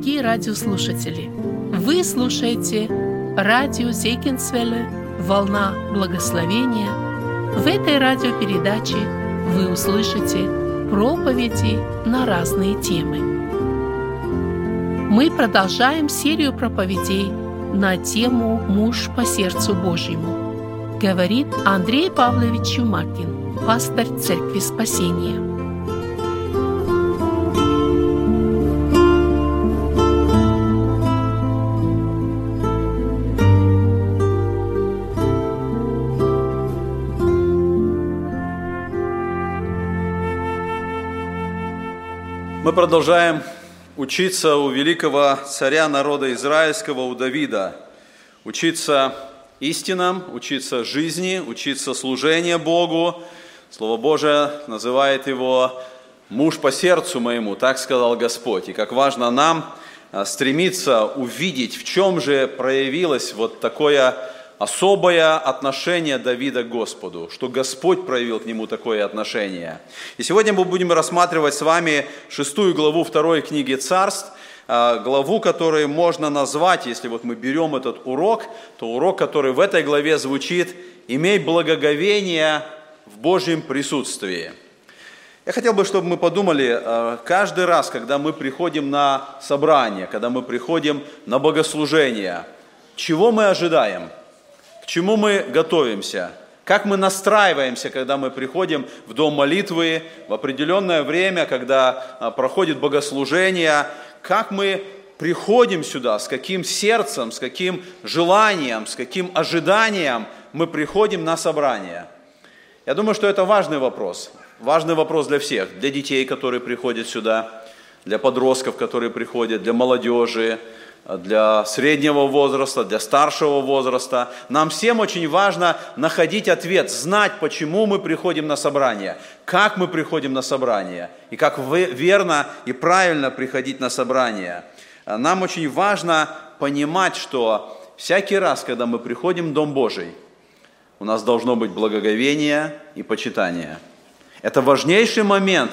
дорогие радиослушатели! Вы слушаете радио Зейкинсвелле «Волна благословения». В этой радиопередаче вы услышите проповеди на разные темы. Мы продолжаем серию проповедей на тему «Муж по сердцу Божьему», говорит Андрей Павлович Чумакин, пастор Церкви Спасения. Мы продолжаем учиться у великого царя народа израильского, у Давида. Учиться истинам, учиться жизни, учиться служению Богу. Слово Божие называет его «муж по сердцу моему», так сказал Господь. И как важно нам а, стремиться увидеть, в чем же проявилось вот такое особое отношение Давида к Господу, что Господь проявил к нему такое отношение. И сегодня мы будем рассматривать с вами шестую главу второй книги Царств, а, главу, которую можно назвать, если вот мы берем этот урок, то урок, который в этой главе звучит «Имей благоговение в Божьем присутствии». Я хотел бы, чтобы мы подумали, а, каждый раз, когда мы приходим на собрание, когда мы приходим на богослужение, чего мы ожидаем – чему мы готовимся, как мы настраиваемся, когда мы приходим в дом молитвы в определенное время, когда а, проходит богослужение, как мы приходим сюда, с каким сердцем, с каким желанием, с каким ожиданием мы приходим на собрание. Я думаю, что это важный вопрос. Важный вопрос для всех, для детей, которые приходят сюда, для подростков, которые приходят, для молодежи, для среднего возраста, для старшего возраста. Нам всем очень важно находить ответ, знать, почему мы приходим на собрание, как мы приходим на собрание, и как верно и правильно приходить на собрание. Нам очень важно понимать, что всякий раз, когда мы приходим в Дом Божий, у нас должно быть благоговение и почитание. Это важнейший момент,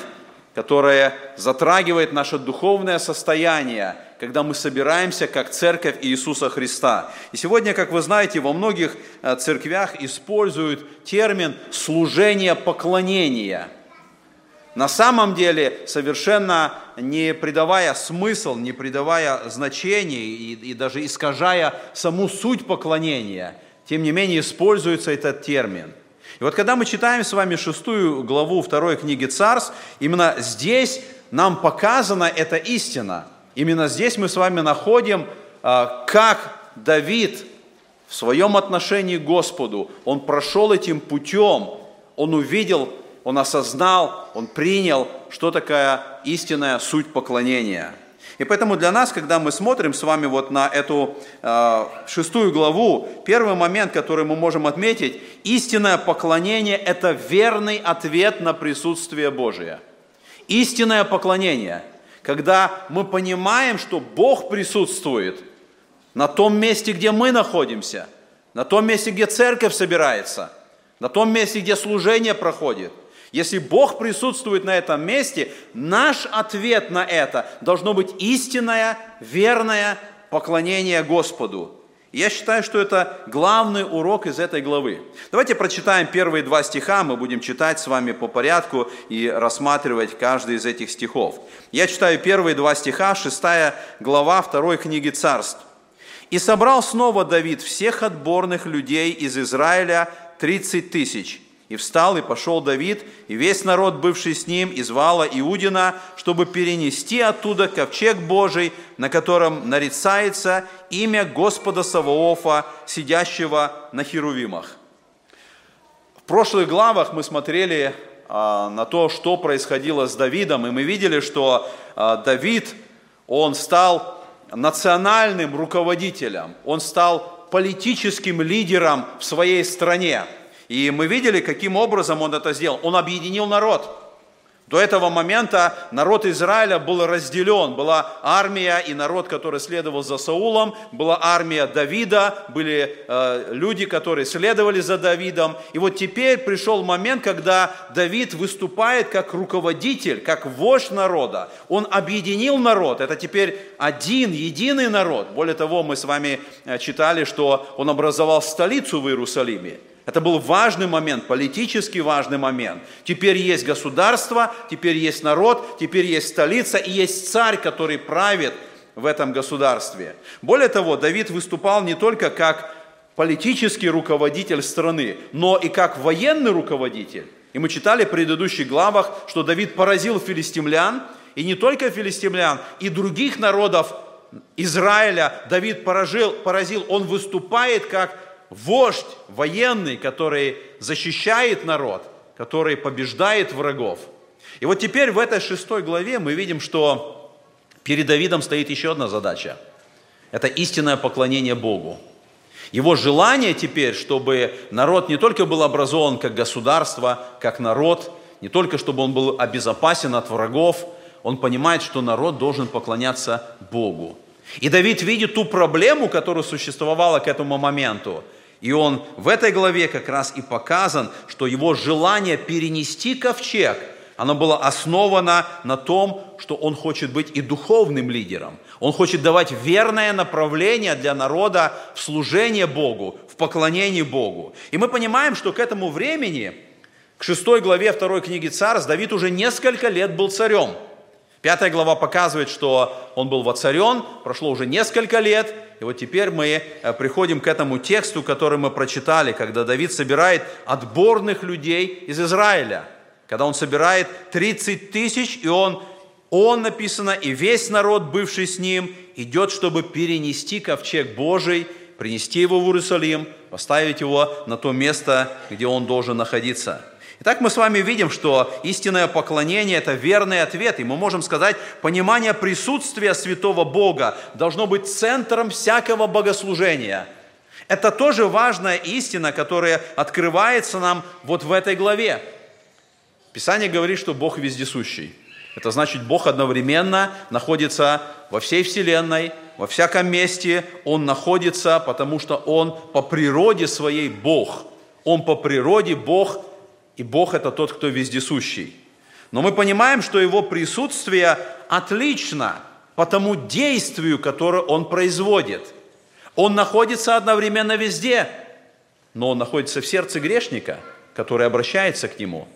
который затрагивает наше духовное состояние – когда мы собираемся как церковь Иисуса Христа. И сегодня, как вы знаете, во многих э, церквях используют термин «служение поклонения». На самом деле, совершенно не придавая смысл, не придавая значения и, и даже искажая саму суть поклонения, тем не менее используется этот термин. И вот когда мы читаем с вами шестую главу второй книги Царств, именно здесь нам показана эта истина – Именно здесь мы с вами находим, а, как Давид в своем отношении к Господу, он прошел этим путем, он увидел, он осознал, он принял, что такая истинная суть поклонения. И поэтому для нас, когда мы смотрим с вами вот на эту э, шестую главу, первый момент, который мы можем отметить, истинное поклонение – это верный ответ на присутствие Божие. Истинное поклонение – когда мы понимаем, что Бог присутствует на том месте, где мы находимся, на том месте, где церковь собирается, на том месте, где служение проходит. Если Бог присутствует на этом месте, наш ответ на это должно быть истинное, верное поклонение Господу. Я считаю, что это главный урок из этой главы. Давайте прочитаем первые два стиха, мы будем читать с вами по порядку и рассматривать каждый из этих стихов. Я читаю первые два стиха, шестая глава второй книги царств. «И собрал снова Давид всех отборных людей из Израиля, тридцать тысяч, и встал, и пошел Давид, и весь народ, бывший с ним, из Вала Иудина, чтобы перенести оттуда ковчег Божий, на котором нарицается имя Господа Саваофа, сидящего на Херувимах. В прошлых главах мы смотрели а, на то, что происходило с Давидом, и мы видели, что а, Давид, он стал национальным руководителем, он стал политическим лидером в своей стране – и мы видели, каким образом он это сделал. Он объединил народ. До этого момента народ Израиля был разделен. Была армия и народ, который следовал за Саулом, была армия Давида, были э, люди, которые следовали за Давидом. И вот теперь пришел момент, когда Давид выступает как руководитель, как вождь народа. Он объединил народ. Это теперь один, единый народ. Более того, мы с вами э, читали, что он образовал столицу в Иерусалиме. Это был важный момент, политически важный момент. Теперь есть государство, теперь есть народ, теперь есть столица и есть царь, который правит в этом государстве. Более того, Давид выступал не только как политический руководитель страны, но и как военный руководитель. И мы читали в предыдущих главах, что Давид поразил филистимлян, и не только филистимлян, и других народов Израиля Давид поразил, поразил. он выступает как вождь военный, который защищает народ, который побеждает врагов. И вот теперь в этой шестой главе мы видим, что перед Давидом стоит еще одна задача. Это истинное поклонение Богу. Его желание теперь, чтобы народ не только был образован как государство, как народ, не только чтобы он был обезопасен от врагов, он понимает, что народ должен поклоняться Богу. И Давид видит ту проблему, которая существовала к этому моменту – и он в этой главе как раз и показан, что его желание перенести ковчег, оно было основано на том, что он хочет быть и духовным лидером. Он хочет давать верное направление для народа в служение Богу, в поклонении Богу. И мы понимаем, что к этому времени, к шестой главе второй книги Царств, Давид уже несколько лет был царем. Пятая глава показывает, что он был воцарен, прошло уже несколько лет, и вот теперь мы э, приходим к этому тексту, который мы прочитали, когда Давид собирает отборных людей из Израиля. Когда он собирает 30 тысяч, и он, он написано, и весь народ, бывший с ним, идет, чтобы перенести ковчег Божий, принести его в Иерусалим, поставить его на то место, где он должен находиться. Итак, мы с вами видим, что истинное поклонение – это верный ответ, и мы можем сказать, понимание присутствия святого Бога должно быть центром всякого богослужения. Это тоже важная истина, которая открывается нам вот в этой главе. Писание говорит, что Бог вездесущий. Это значит, Бог одновременно находится во всей Вселенной, во всяком месте Он находится, потому что Он по природе своей Бог. Он по природе Бог и Бог это тот, кто вездесущий. Но мы понимаем, что Его присутствие отлично по тому действию, которое Он производит. Он находится одновременно везде, но Он находится в сердце грешника, который обращается к Нему.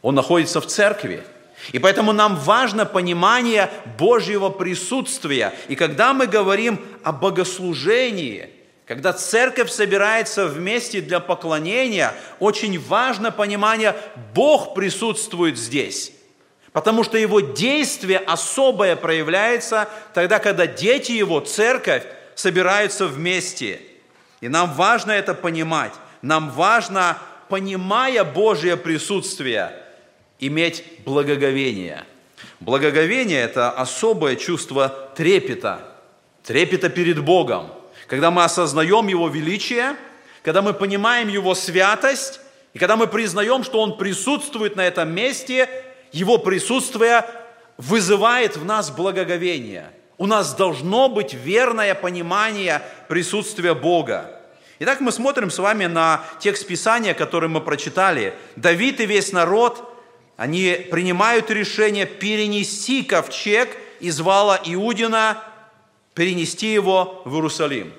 Он находится в церкви. И поэтому нам важно понимание Божьего присутствия. И когда мы говорим о богослужении – когда церковь собирается вместе для поклонения, очень важно понимание, Бог присутствует здесь. Потому что его действие особое проявляется тогда, когда дети его, церковь, собираются вместе. И нам важно это понимать. Нам важно, понимая Божье присутствие, иметь благоговение. Благоговение – это особое чувство трепета, трепета перед Богом – когда мы осознаем Его величие, когда мы понимаем Его святость, и когда мы признаем, что Он присутствует на этом месте, Его присутствие вызывает в нас благоговение. У нас должно быть верное понимание присутствия Бога. Итак, мы смотрим с вами на текст Писания, который мы прочитали. Давид и весь народ, они принимают решение перенести ковчег из вала Иудина перенести его в Иерусалим.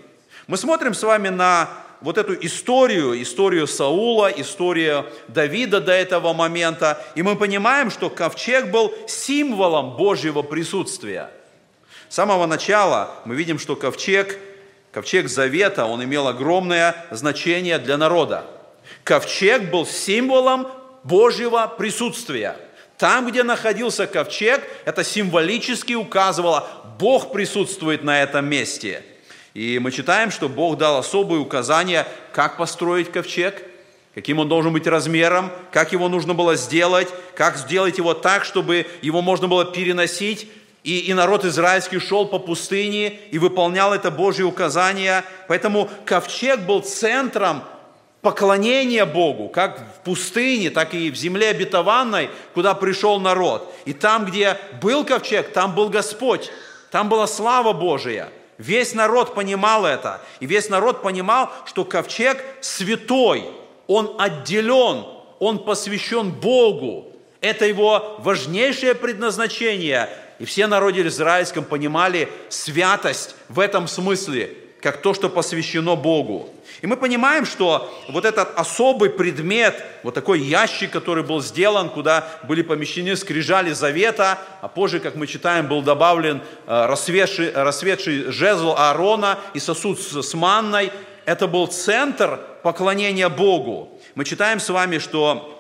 Мы смотрим с вами на вот эту историю, историю Саула, историю Давида до этого момента, и мы понимаем, что ковчег был символом Божьего присутствия. С самого начала мы видим, что ковчег, ковчег Завета, он имел огромное значение для народа. Ковчег был символом Божьего присутствия – там, где находился ковчег, это символически указывало, Бог присутствует на этом месте. И мы читаем, что Бог дал особые указания, как построить ковчег, каким он должен быть размером, как его нужно было сделать, как сделать его так, чтобы его можно было переносить. И, и народ израильский шел по пустыне и выполнял это Божье указание. Поэтому ковчег был центром поклонение Богу, как в пустыне, так и в земле обетованной, куда пришел народ. И там, где был ковчег, там был Господь, там была слава Божия. Весь народ понимал это. И весь народ понимал, что ковчег святой, он отделен, он посвящен Богу. Это его важнейшее предназначение. И все народы израильском понимали святость в этом смысле, как то, что посвящено Богу. И мы понимаем, что вот этот особый предмет, вот такой ящик, который был сделан, куда были помещены скрижали завета, а позже, как мы читаем, был добавлен э, рассветший, рассветший жезл Аарона и сосуд с манной, это был центр поклонения Богу. Мы читаем с вами, что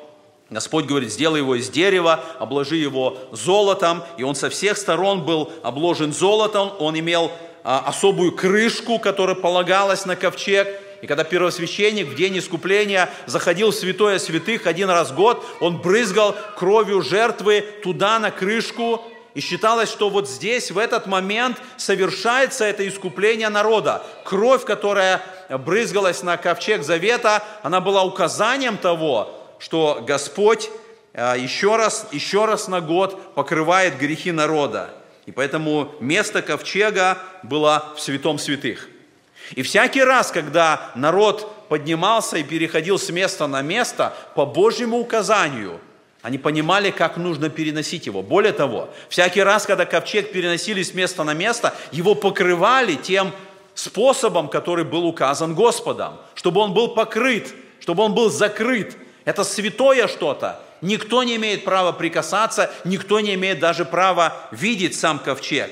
Господь говорит, сделай его из дерева, обложи его золотом, и он со всех сторон был обложен золотом, он имел особую крышку, которая полагалась на ковчег, и когда первосвященник в день искупления заходил в святое святых один раз в год, он брызгал кровью жертвы туда, на крышку, и считалось, что вот здесь, в этот момент, совершается это искупление народа. Кровь, которая брызгалась на ковчег завета, она была указанием того, что Господь а, еще раз, еще раз на год покрывает грехи народа. И поэтому место ковчега было в святом святых. И всякий раз, когда народ поднимался и переходил с места на место по Божьему указанию, они понимали, как нужно переносить его. Более того, всякий раз, когда ковчег переносили с места на место, его покрывали тем способом, который был указан Господом, чтобы он был покрыт, чтобы он был закрыт. Это святое что-то. Никто не имеет права прикасаться, никто не имеет даже права видеть сам ковчег.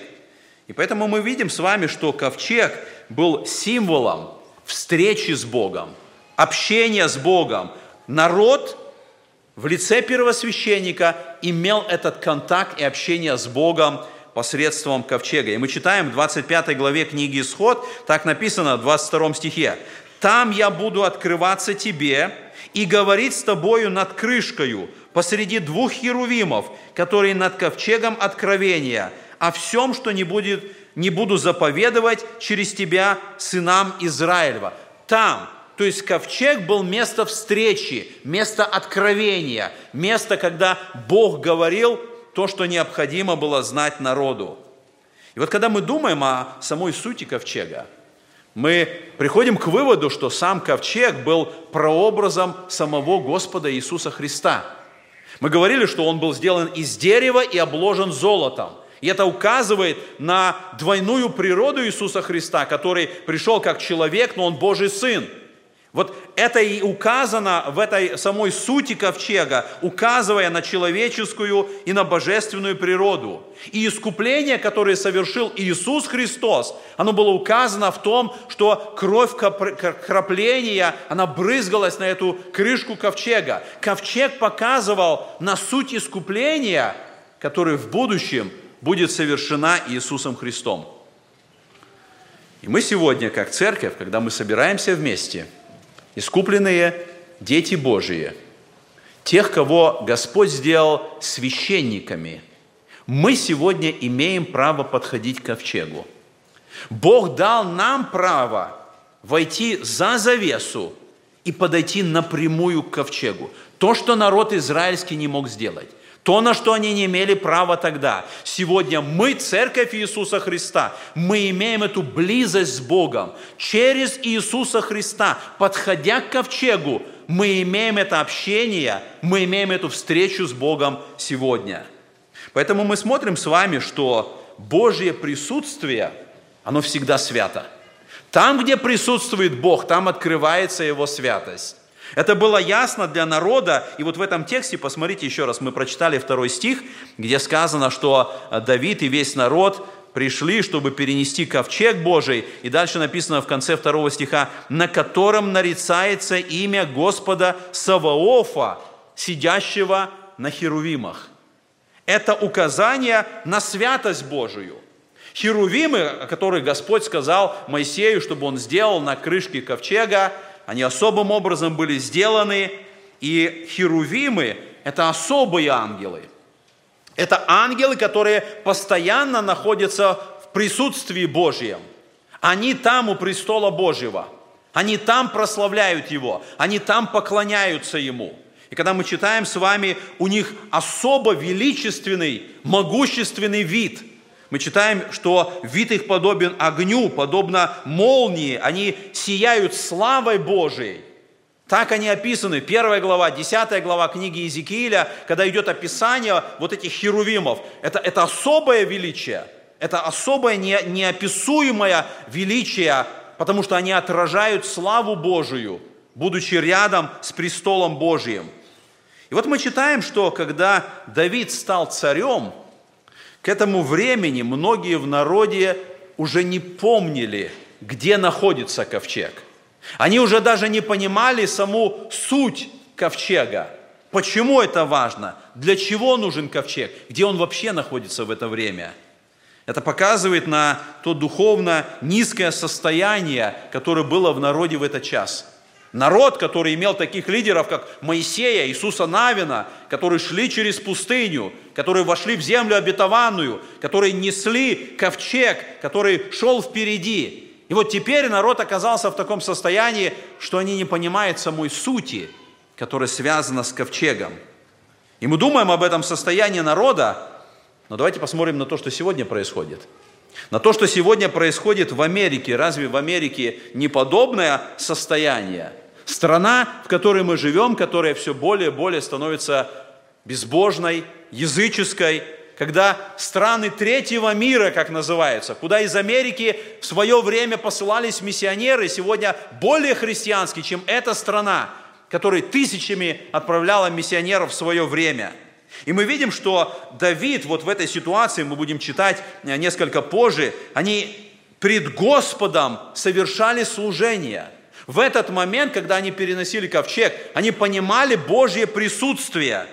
И поэтому мы видим с вами, что ковчег был символом встречи с Богом, общения с Богом. Народ в лице первосвященника имел этот контакт и общение с Богом посредством ковчега. И мы читаем в 25 главе книги Исход, так написано в 22 стихе. «Там я буду открываться тебе и говорить с тобою над крышкою посреди двух херувимов, которые над ковчегом откровения, о всем, что не будет не буду заповедовать через тебя сынам Израилева. Там, то есть ковчег был место встречи, место откровения, место, когда Бог говорил то, что необходимо было знать народу. И вот когда мы думаем о самой сути ковчега, мы приходим к выводу, что сам ковчег был прообразом самого Господа Иисуса Христа. Мы говорили, что он был сделан из дерева и обложен золотом – и это указывает на двойную природу Иисуса Христа, который пришел как человек, но Он Божий Сын. Вот это и указано в этой самой сути ковчега, указывая на человеческую и на божественную природу. И искупление, которое совершил Иисус Христос, оно было указано в том, что кровь крапления, она брызгалась на эту крышку ковчега. Ковчег показывал на суть искупления, который в будущем – будет совершена Иисусом Христом. И мы сегодня, как церковь, когда мы собираемся вместе, искупленные дети Божии, тех, кого Господь сделал священниками, мы сегодня имеем право подходить к ковчегу. Бог дал нам право войти за завесу и подойти напрямую к ковчегу. То, что народ израильский не мог сделать. То, на что они не имели права тогда. Сегодня мы, Церковь Иисуса Христа, мы имеем эту близость с Богом. Через Иисуса Христа, подходя к ковчегу, мы имеем это общение, мы имеем эту встречу с Богом сегодня. Поэтому мы смотрим с вами, что Божье присутствие, оно всегда свято. Там, где присутствует Бог, там открывается Его святость. Это было ясно для народа, и вот в этом тексте, посмотрите еще раз, мы прочитали второй стих, где сказано, что Давид и весь народ пришли, чтобы перенести ковчег Божий, и дальше написано в конце второго стиха, на котором нарицается имя Господа Саваофа, сидящего на херувимах. Это указание на святость Божию. Херувимы, о которых Господь сказал Моисею, чтобы он сделал на крышке ковчега, они особым образом были сделаны, и херувимы – это особые ангелы. Это ангелы, которые постоянно находятся в присутствии Божьем. Они там у престола Божьего. Они там прославляют Его, они там поклоняются Ему. И когда мы читаем с вами, у них особо величественный, могущественный вид. Мы читаем, что вид их подобен огню, подобно молнии. Они сияют славой Божией. Так они описаны. Первая глава, десятая глава книги Иезекииля, когда идет описание вот этих херувимов. Это, это особое величие. Это особое не, неописуемое величие, потому что они отражают славу Божию, будучи рядом с престолом Божиим. И вот мы читаем, что когда Давид стал царем, к этому времени многие в народе уже не помнили, где находится ковчег. Они уже даже не понимали саму суть ковчега. Почему это важно? Для чего нужен ковчег? Где он вообще находится в это время? Это показывает на то духовно низкое состояние, которое было в народе в этот час – Народ, который имел таких лидеров, как Моисея, Иисуса Навина, которые шли через пустыню, которые вошли в землю обетованную, которые несли ковчег, который шел впереди. И вот теперь народ оказался в таком состоянии, что они не понимают самой сути, которая связана с ковчегом. И мы думаем об этом состоянии народа, но давайте посмотрим на то, что сегодня происходит. На то, что сегодня происходит в Америке. Разве в Америке не подобное состояние? Страна, в которой мы живем, которая все более и более становится безбожной, языческой, когда страны третьего мира, как называются, куда из Америки в свое время посылались миссионеры, сегодня более христианские, чем эта страна, которая тысячами отправляла миссионеров в свое время – и мы видим, что Давид вот в этой ситуации, мы будем читать э, несколько позже, они пред Господом совершали служение. В этот момент, когда они переносили ковчег, они понимали Божье присутствие.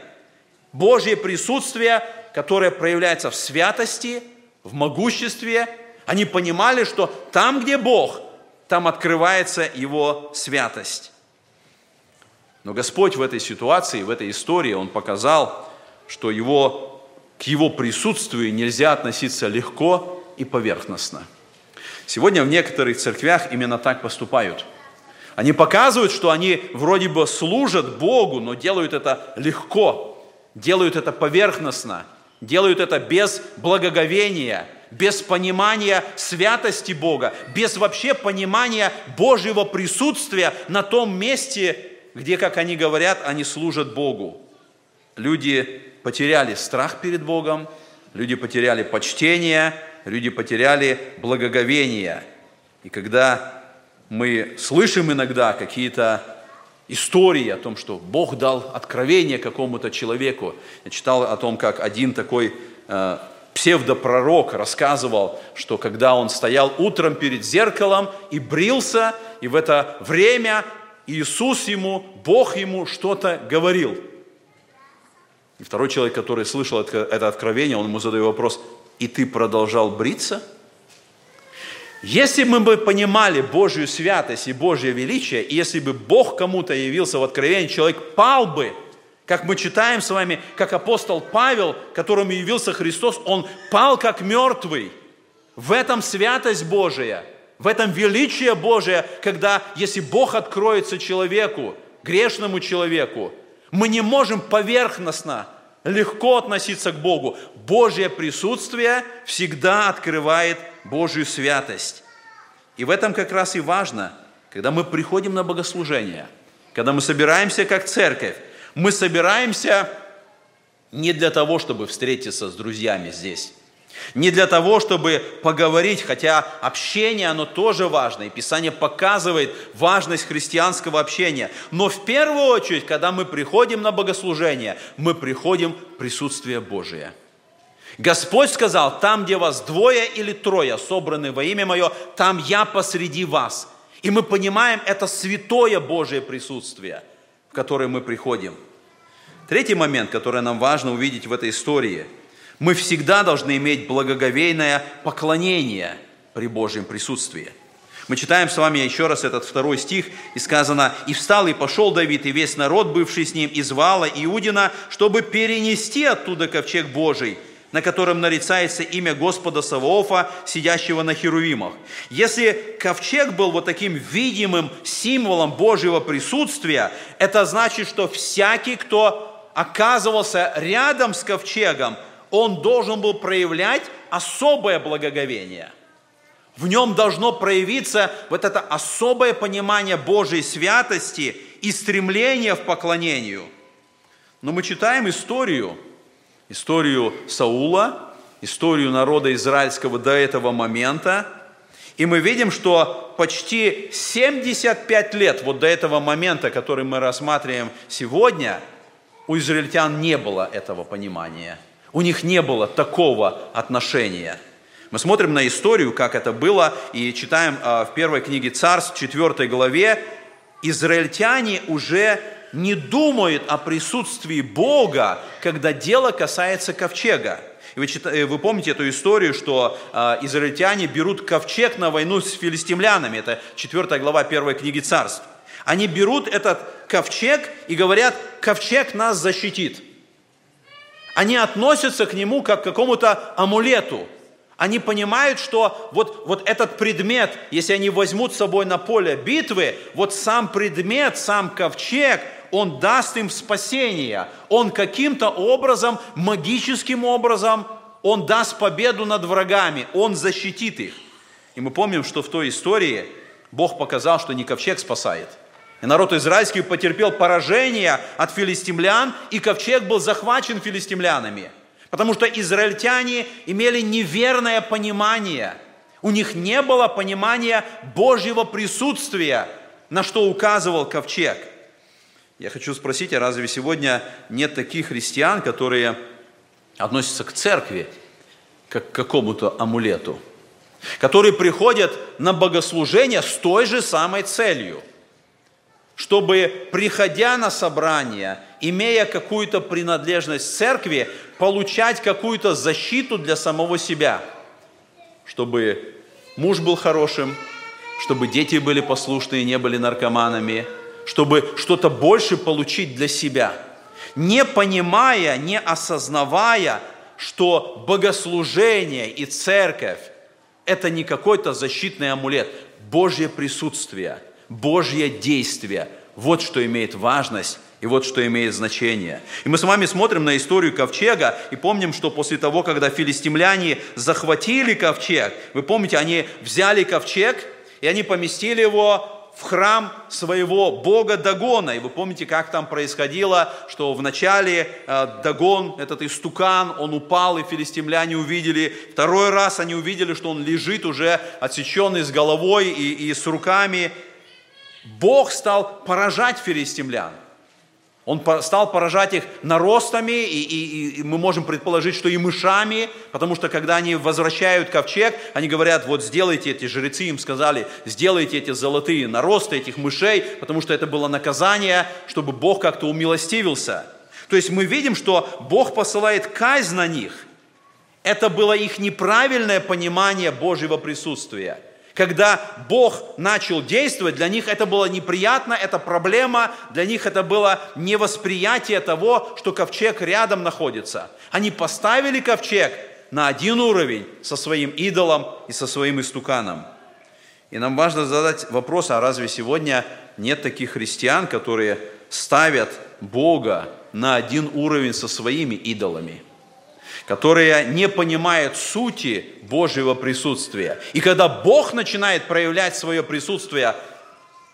Божье присутствие, которое проявляется в святости, в могуществе. Они понимали, что там, где Бог, там открывается Его святость. Но Господь в этой ситуации, в этой истории, Он показал, что его, к его присутствию нельзя относиться легко и поверхностно. Сегодня в некоторых церквях именно так поступают. Они показывают, что они вроде бы служат Богу, но делают это легко, делают это поверхностно, делают это без благоговения, без понимания святости Бога, без вообще понимания Божьего присутствия на том месте, где, как они говорят, они служат Богу. Люди потеряли страх перед Богом, люди потеряли почтение, люди потеряли благоговение. И когда мы слышим иногда какие-то истории о том, что Бог дал откровение какому-то человеку. Я читал о том, как один такой э, псевдопророк рассказывал, что когда он стоял утром перед зеркалом и брился, и в это время Иисус ему, Бог ему что-то говорил – и второй человек, который слышал это, это откровение, он ему задает вопрос, и ты продолжал бриться? Если мы бы понимали Божью святость и Божье величие, и если бы Бог кому-то явился в откровении, человек пал бы, как мы читаем с вами, как апостол Павел, которому явился Христос, он пал как мертвый. В этом святость Божия, в этом величие Божие, когда, если Бог откроется человеку, грешному человеку, мы не можем поверхностно, легко относиться к Богу. Божье присутствие всегда открывает Божью святость. И в этом как раз и важно, когда мы приходим на богослужение, когда мы собираемся как церковь, мы собираемся не для того, чтобы встретиться с друзьями здесь, не для того, чтобы поговорить, хотя общение, оно тоже важно, и Писание показывает важность христианского общения. Но в первую очередь, когда мы приходим на богослужение, мы приходим в присутствие Божие. Господь сказал, там, где вас двое или трое собраны во имя Мое, там я посреди вас. И мы понимаем, это святое Божие присутствие, в которое мы приходим. Третий момент, который нам важно увидеть в этой истории – мы всегда должны иметь благоговейное поклонение при Божьем присутствии. Мы читаем с вами еще раз этот второй стих, и сказано, «И встал, и пошел Давид, и весь народ, бывший с ним, из Вала Иудина, чтобы перенести оттуда ковчег Божий, на котором нарицается имя Господа Саваофа, сидящего на херувимах. Если ковчег был вот таким видимым символом Божьего присутствия, это значит, что всякий, кто оказывался рядом с ковчегом, он должен был проявлять особое благоговение. В нем должно проявиться вот это особое понимание Божьей святости и стремление в поклонению. Но мы читаем историю – историю Саула, историю народа израильского до этого момента. И мы видим, что почти 75 лет вот до этого момента, который мы рассматриваем сегодня, у израильтян не было этого понимания. У них не было такого отношения. Мы смотрим на историю, как это было, и читаем а, в первой книге Царств, 4 главе, израильтяне уже не думают о присутствии Бога, когда дело касается ковчега. И вы, читаете, вы помните эту историю, что э, израильтяне берут ковчег на войну с филистимлянами. Это 4 глава 1 книги царств. Они берут этот ковчег и говорят, ковчег нас защитит. Они относятся к нему как к какому-то амулету. Они понимают, что вот, вот этот предмет, если они возьмут с собой на поле битвы, вот сам предмет, сам ковчег, он даст им спасение. Он каким-то образом, магическим образом, Он даст победу над врагами, Он защитит их. И мы помним, что в той истории Бог показал, что не ковчег спасает. И народ израильский потерпел поражение от филистимлян, и ковчег был захвачен филистимлянами. Потому что израильтяне имели неверное понимание. У них не было понимания Божьего присутствия, на что указывал ковчег – я хочу спросить, а разве сегодня нет таких христиан, которые относятся к церкви, как к какому-то амулету, которые приходят на богослужение с той же самой целью, чтобы, приходя на собрание, имея какую-то принадлежность церкви, получать какую-то защиту для самого себя, чтобы муж был хорошим, чтобы дети были послушные, не были наркоманами – чтобы что-то больше получить для себя, не понимая, не осознавая, что богослужение и церковь – это не какой-то защитный амулет, Божье присутствие, Божье действие – вот что имеет важность и вот что имеет значение. И мы с вами смотрим на историю ковчега и помним, что после того, когда филистимляне захватили ковчег, вы помните, они взяли ковчег и они поместили его в храм своего бога Дагона. И вы помните, как там происходило, что вначале э, Дагон, этот истукан, он упал, и филистимляне увидели. Второй раз они увидели, что он лежит уже отсеченный с головой и, и с руками. Бог стал поражать филистимлян. Он стал поражать их наростами, и, и, и мы можем предположить, что и мышами, потому что когда они возвращают ковчег, они говорят, вот сделайте эти жрецы, им сказали, сделайте эти золотые наросты этих мышей, потому что это было наказание, чтобы Бог как-то умилостивился. То есть мы видим, что Бог посылает казнь на них. Это было их неправильное понимание Божьего присутствия – когда Бог начал действовать, для них это было неприятно, это проблема, для них это было невосприятие того, что ковчег рядом находится. Они поставили ковчег на один уровень со своим идолом и со своим истуканом. И нам важно задать вопрос, а разве сегодня нет таких христиан, которые ставят Бога на один уровень со своими идолами – которые не понимают сути Божьего присутствия. И когда Бог начинает проявлять свое присутствие,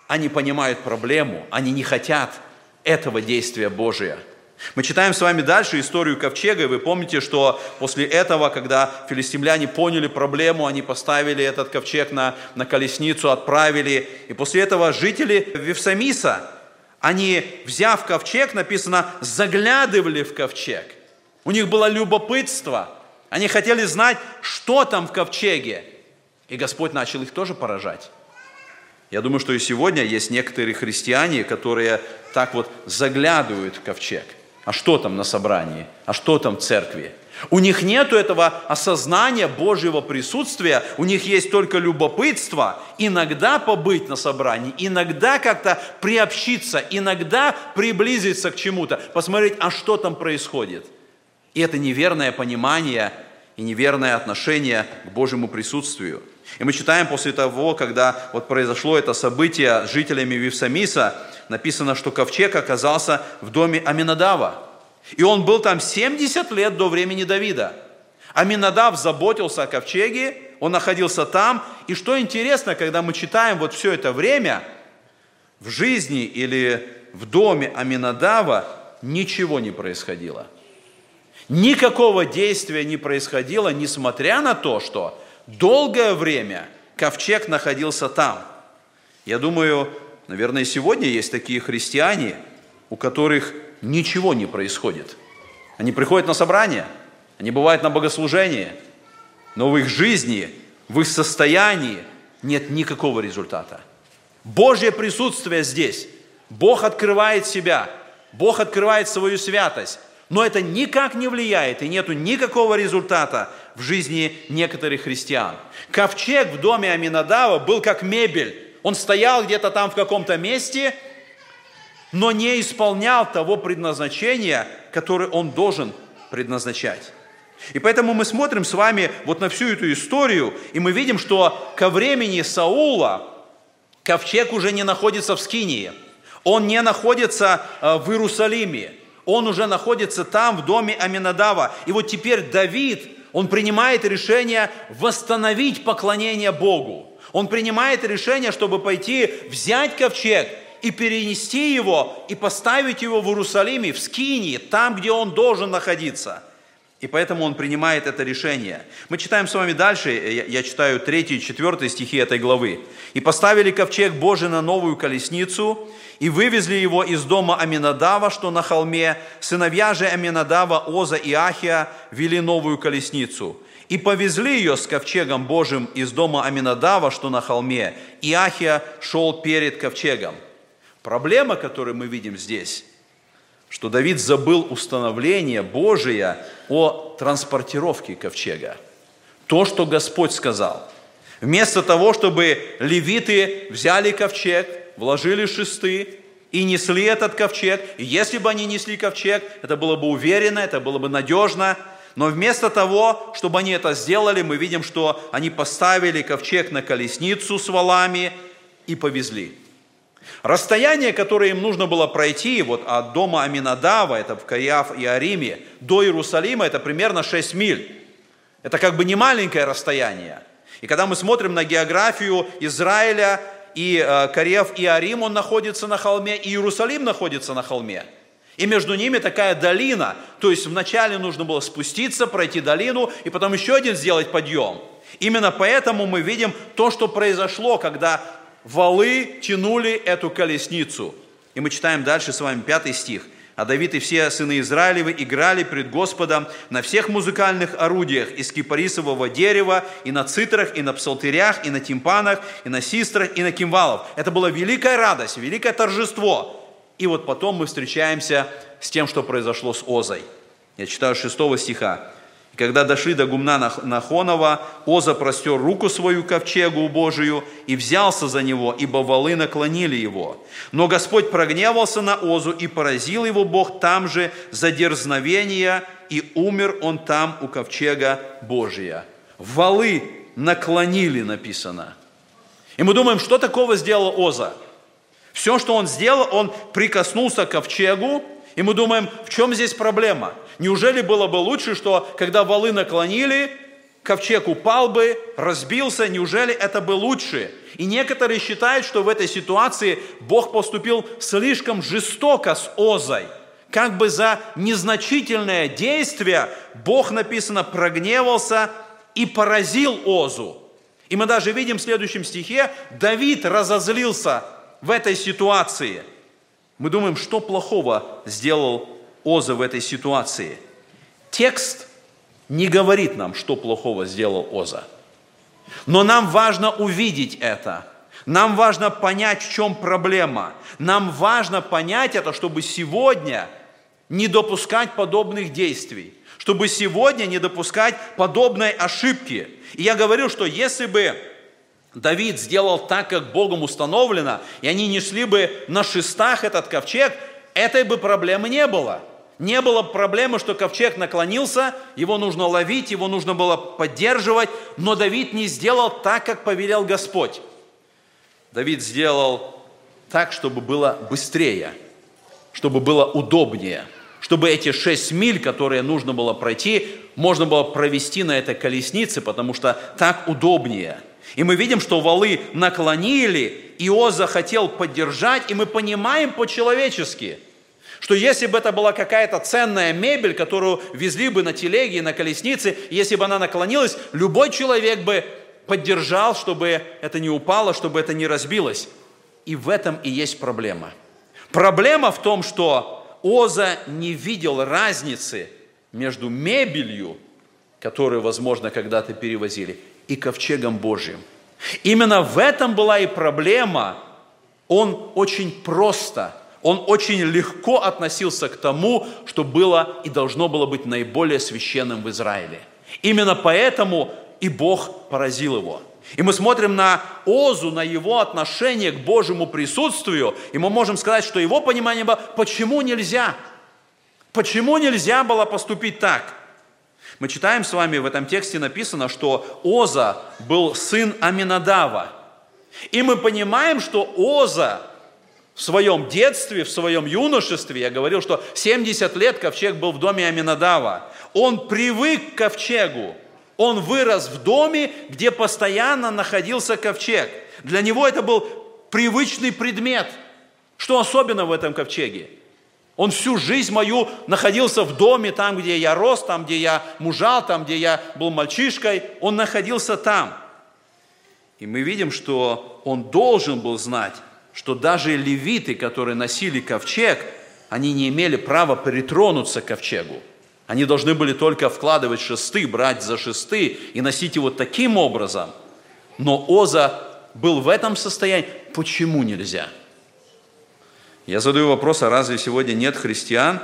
они понимают проблему, они не хотят этого действия Божия. Мы читаем с вами дальше историю ковчега, и вы помните, что после этого, когда филистимляне поняли проблему, они поставили этот ковчег на, на колесницу, отправили, и после этого жители Вифсамиса, они, взяв ковчег, написано, заглядывали в ковчег – у них было любопытство. Они хотели знать, что там в ковчеге. И Господь начал их тоже поражать. Я думаю, что и сегодня есть некоторые христиане, которые так вот заглядывают в ковчег. А что там на собрании? А что там в церкви? У них нет этого осознания Божьего присутствия, у них есть только любопытство, иногда побыть на собрании, иногда как-то приобщиться, иногда приблизиться к чему-то, посмотреть, а что там происходит – И это неверное понимание и неверное отношение к Божьему присутствию. И мы читаем после того, когда вот произошло это событие с жителями Вифсамиса, написано, что ковчег оказался в доме Аминадава. И он был там 70 лет до времени Давида. Аминадав заботился о ковчеге, он находился там. И что интересно, когда мы читаем вот все это время, в жизни или в доме Аминадава ничего не происходило – Никакого действия не происходило, несмотря на то, что долгое время ковчег находился там. Я думаю, наверное, сегодня есть такие христиане, у которых ничего не происходит. Они приходят на собрание, они бывают на богослужении, но в их жизни, в их состоянии нет никакого результата. Божье присутствие здесь. Бог открывает себя, Бог открывает свою святость но это никак не влияет и нету никакого результата в жизни некоторых христиан. Ковчег в доме Аминадава был как мебель. Он стоял где-то там в каком-то месте, но не исполнял того предназначения, которое он должен предназначать. И поэтому мы смотрим с вами вот на всю эту историю, и мы видим, что ко времени Саула ковчег уже не находится в Скинии, он не находится э, в Иерусалиме, он уже находится там, в доме Аминадава. И вот теперь Давид, он принимает решение восстановить поклонение Богу. Он принимает решение, чтобы пойти взять ковчег и перенести его, и поставить его в Иерусалиме, в Скинии, там, где он должен находиться. И поэтому он принимает это решение. Мы читаем с вами дальше, я, я читаю 3 и 4 стихи этой главы. «И поставили ковчег Божий на новую колесницу, и вывезли его из дома Аминадава, что на холме. Сыновья же Аминадава, Оза и Ахия вели новую колесницу. И повезли ее с ковчегом Божьим из дома Аминадава, что на холме. И Ахия шел перед ковчегом. Проблема, которую мы видим здесь, что Давид забыл установление Божие о транспортировке ковчега. То, что Господь сказал. Вместо того, чтобы левиты взяли ковчег, вложили шесты и несли этот ковчег. И если бы они несли ковчег, это было бы уверенно, это было бы надежно. Но вместо того, чтобы они это сделали, мы видим, что они поставили ковчег на колесницу с валами и повезли. Расстояние, которое им нужно было пройти вот от дома Аминадава, это в Каяф и Ариме, до Иерусалима, это примерно 6 миль. Это как бы не маленькое расстояние. И когда мы смотрим на географию Израиля, и э, и Арим, он находится на холме, и Иерусалим находится на холме. И между ними такая долина. То есть вначале нужно было спуститься, пройти долину, и потом еще один сделать подъем. Именно поэтому мы видим то, что произошло, когда валы тянули эту колесницу. И мы читаем дальше с вами пятый стих – а Давид и все сыны Израилевы играли пред Господом на всех музыкальных орудиях из кипарисового дерева, и на цитрах, и на псалтырях, и на тимпанах, и на систрах, и на кимвалов. Это была великая радость, великое торжество. И вот потом мы встречаемся с тем, что произошло с Озой. Я читаю 6 стиха. Когда дошли до гумна Нахонова, Оза простер руку свою ковчегу Божию и взялся за него, ибо валы наклонили его. Но Господь прогневался на Озу и поразил его Бог там же за дерзновение, и умер он там у ковчега Божия. Валы наклонили, написано. И мы думаем, что такого сделал Оза? Все, что он сделал, он прикоснулся к ковчегу, и мы думаем, в чем здесь проблема? Неужели было бы лучше, что когда валы наклонили, ковчег упал бы, разбился, неужели это бы лучше? И некоторые считают, что в этой ситуации Бог поступил слишком жестоко с Озой. Как бы за незначительное действие Бог, написано, прогневался и поразил Озу. И мы даже видим в следующем стихе, Давид разозлился в этой ситуации – мы думаем, что плохого сделал Оза в этой ситуации. Текст не говорит нам, что плохого сделал Оза. Но нам важно увидеть это. Нам важно понять, в чем проблема. Нам важно понять это, чтобы сегодня не допускать подобных действий, чтобы сегодня не допускать подобной ошибки. И я говорю, что если бы Давид сделал так, как Богом установлено, и они несли бы на шестах этот ковчег, этой бы проблемы не было. Не было проблемы, что ковчег наклонился, его нужно ловить, его нужно было поддерживать, но Давид не сделал так, как повелел Господь. Давид сделал так, чтобы было быстрее, чтобы было удобнее, чтобы эти шесть миль, которые нужно было пройти, можно было провести на этой колеснице, потому что так удобнее. И мы видим, что валы наклонили, Иоза хотел поддержать, и мы понимаем по-человечески – что если бы это была какая-то ценная мебель, которую везли бы на телеге и на колеснице, если бы она наклонилась, любой человек бы поддержал, чтобы это не упало, чтобы это не разбилось. И в этом и есть проблема. Проблема в том, что Оза не видел разницы между мебелью, которую, возможно, когда-то перевозили, и ковчегом Божьим. Именно в этом была и проблема. Он очень просто – он очень легко относился к тому, что было и должно было быть наиболее священным в Израиле. Именно поэтому и Бог поразил его. И мы смотрим на Озу, на его отношение к Божьему присутствию, и мы можем сказать, что его понимание было, почему нельзя? Почему нельзя было поступить так? Мы читаем с вами, в этом тексте написано, что Оза был сын Аминадава. И мы понимаем, что Оза в своем детстве, в своем юношестве, я говорил, что 70 лет ковчег был в доме Аминадава. Он привык к ковчегу. Он вырос в доме, где постоянно находился ковчег. Для него это был привычный предмет. Что особенно в этом ковчеге? Он всю жизнь мою находился в доме, там, где я рос, там, где я мужал, там, где я был мальчишкой. Он находился там. И мы видим, что он должен был знать, что даже левиты, которые носили ковчег, они не имели права притронуться к ковчегу. Они должны были только вкладывать шесты, брать за шесты и носить его таким образом. Но Оза был в этом состоянии. Почему нельзя? Я задаю вопрос, а разве сегодня нет христиан,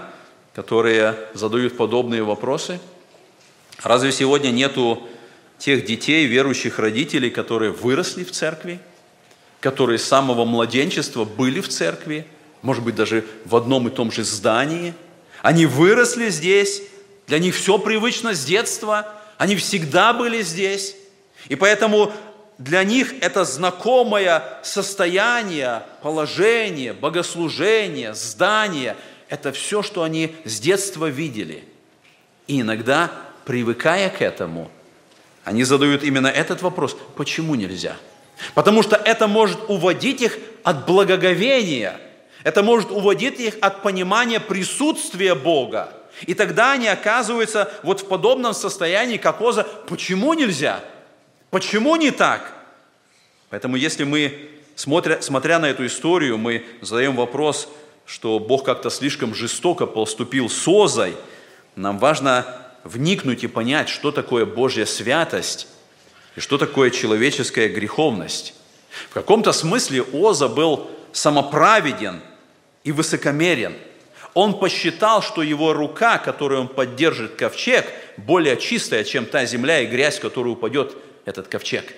которые задают подобные вопросы? Разве сегодня нету тех детей, верующих родителей, которые выросли в церкви? Которые с самого младенчества были в церкви, может быть, даже в одном и том же здании. Они выросли здесь, для них все привычно с детства, они всегда были здесь. И поэтому для них это знакомое состояние, положение, богослужение, здание – это все, что они с детства видели. И иногда, привыкая к этому, они задают именно этот вопрос – почему нельзя – Потому что это может уводить их от благоговения, это может уводить их от понимания присутствия Бога. И тогда они оказываются вот в подобном состоянии, как Оза. Почему нельзя? Почему не так? Поэтому если мы, смотря, смотря на эту историю, мы задаем вопрос, что Бог как-то слишком жестоко поступил с Озой, нам важно вникнуть и понять, что такое Божья святость и что такое человеческая греховность? В каком-то смысле Оза был самоправеден и высокомерен. Он посчитал, что его рука, которой он поддержит ковчег, более чистая, чем та земля и грязь, в которую упадет этот ковчег.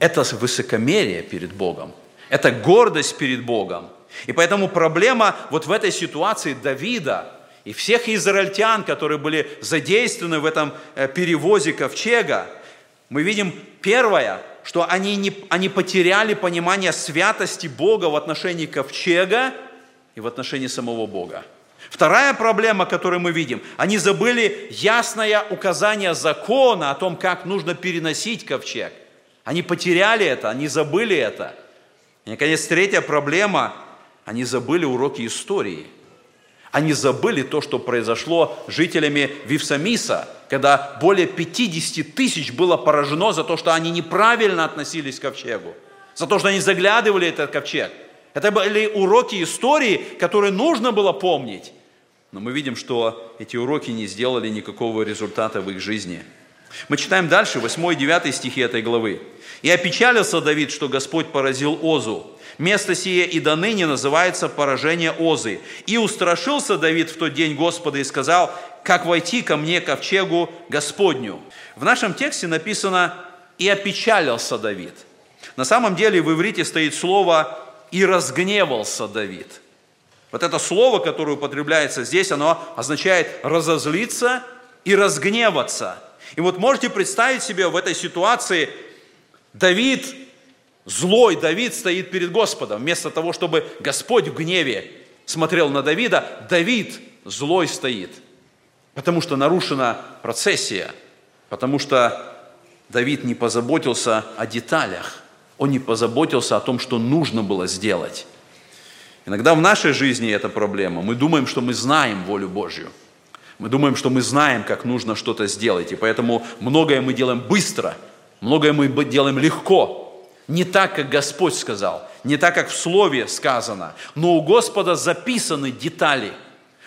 Это высокомерие перед Богом. Это гордость перед Богом. И поэтому проблема вот в этой ситуации Давида и всех израильтян, которые были задействованы в этом э, перевозе ковчега, мы видим первое, что они, не, они потеряли понимание святости Бога в отношении ковчега и в отношении самого Бога. Вторая проблема, которую мы видим, они забыли ясное указание закона о том, как нужно переносить ковчег. Они потеряли это, они забыли это. И, наконец, третья проблема, они забыли уроки истории – они забыли то, что произошло жителями Вивсамиса, когда более 50 тысяч было поражено за то, что они неправильно относились к ковчегу, за то, что они заглядывали этот ковчег. Это были уроки истории, которые нужно было помнить. Но мы видим, что эти уроки не сделали никакого результата в их жизни. Мы читаем дальше, 8 и 9 стихи этой главы. «И опечалился Давид, что Господь поразил Озу, Место сие и до ныне называется поражение Озы. И устрашился Давид в тот день Господа и сказал, как войти ко мне ковчегу Господню. В нашем тексте написано «и опечалился Давид». На самом деле в иврите стоит слово «и разгневался Давид». Вот это слово, которое употребляется здесь, оно означает разозлиться и разгневаться. И вот можете представить себе в этой ситуации Давид, злой Давид стоит перед Господом. Вместо того, чтобы Господь в гневе смотрел на Давида, Давид злой стоит. Потому что нарушена процессия, потому что Давид не позаботился о деталях, он не позаботился о том, что нужно было сделать. Иногда в нашей жизни это проблема. Мы думаем, что мы знаем волю Божью. Мы думаем, что мы знаем, как нужно что-то сделать. И поэтому многое мы делаем быстро, многое мы делаем легко. Не так, как Господь сказал, не так, как в Слове сказано. Но у Господа записаны детали.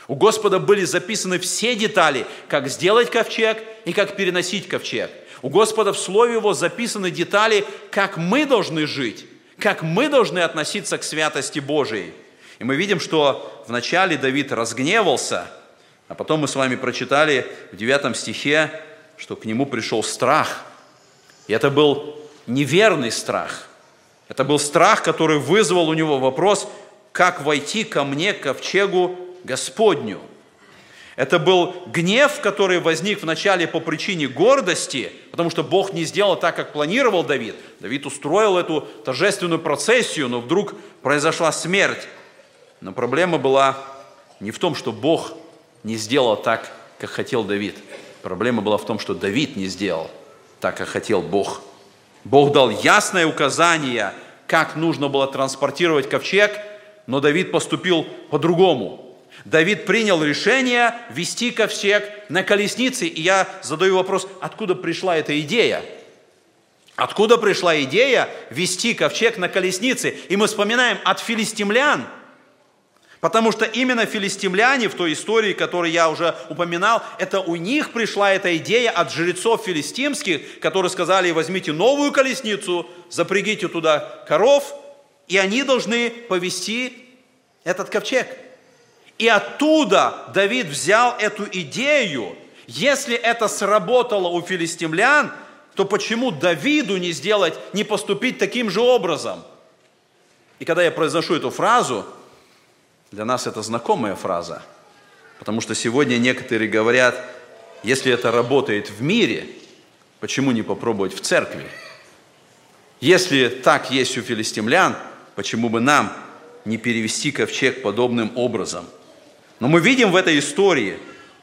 У Господа были записаны все детали, как сделать ковчег и как переносить ковчег. У Господа в Слове Его записаны детали, как мы должны жить, как мы должны относиться к святости Божией. И мы видим, что вначале Давид разгневался, а потом мы с вами прочитали в 9 стихе, что к нему пришел страх. И это был неверный страх. Это был страх, который вызвал у него вопрос, как войти ко мне, ковчегу Господню. Это был гнев, который возник вначале по причине гордости, потому что Бог не сделал так, как планировал Давид. Давид устроил эту торжественную процессию, но вдруг произошла смерть. Но проблема была не в том, что Бог не сделал так, как хотел Давид. Проблема была в том, что Давид не сделал так, как хотел Бог. Бог дал ясное указание, как нужно было транспортировать ковчег, но Давид поступил по-другому. Давид принял решение вести ковчег на колеснице, и я задаю вопрос, откуда пришла эта идея? Откуда пришла идея вести ковчег на колеснице? И мы вспоминаем от филистимлян – Потому что именно филистимляне в той истории, которую я уже упоминал, это у них пришла эта идея от жрецов филистимских, которые сказали, возьмите новую колесницу, запрягите туда коров, и они должны повести этот ковчег. И оттуда Давид взял эту идею. Если это сработало у филистимлян, то почему Давиду не сделать, не поступить таким же образом? И когда я произношу эту фразу, для нас это знакомая фраза, потому что сегодня некоторые говорят, если это работает в мире, почему не попробовать в церкви? Если так есть у филистимлян, почему бы нам не перевести ковчег подобным образом? Но мы видим в этой истории,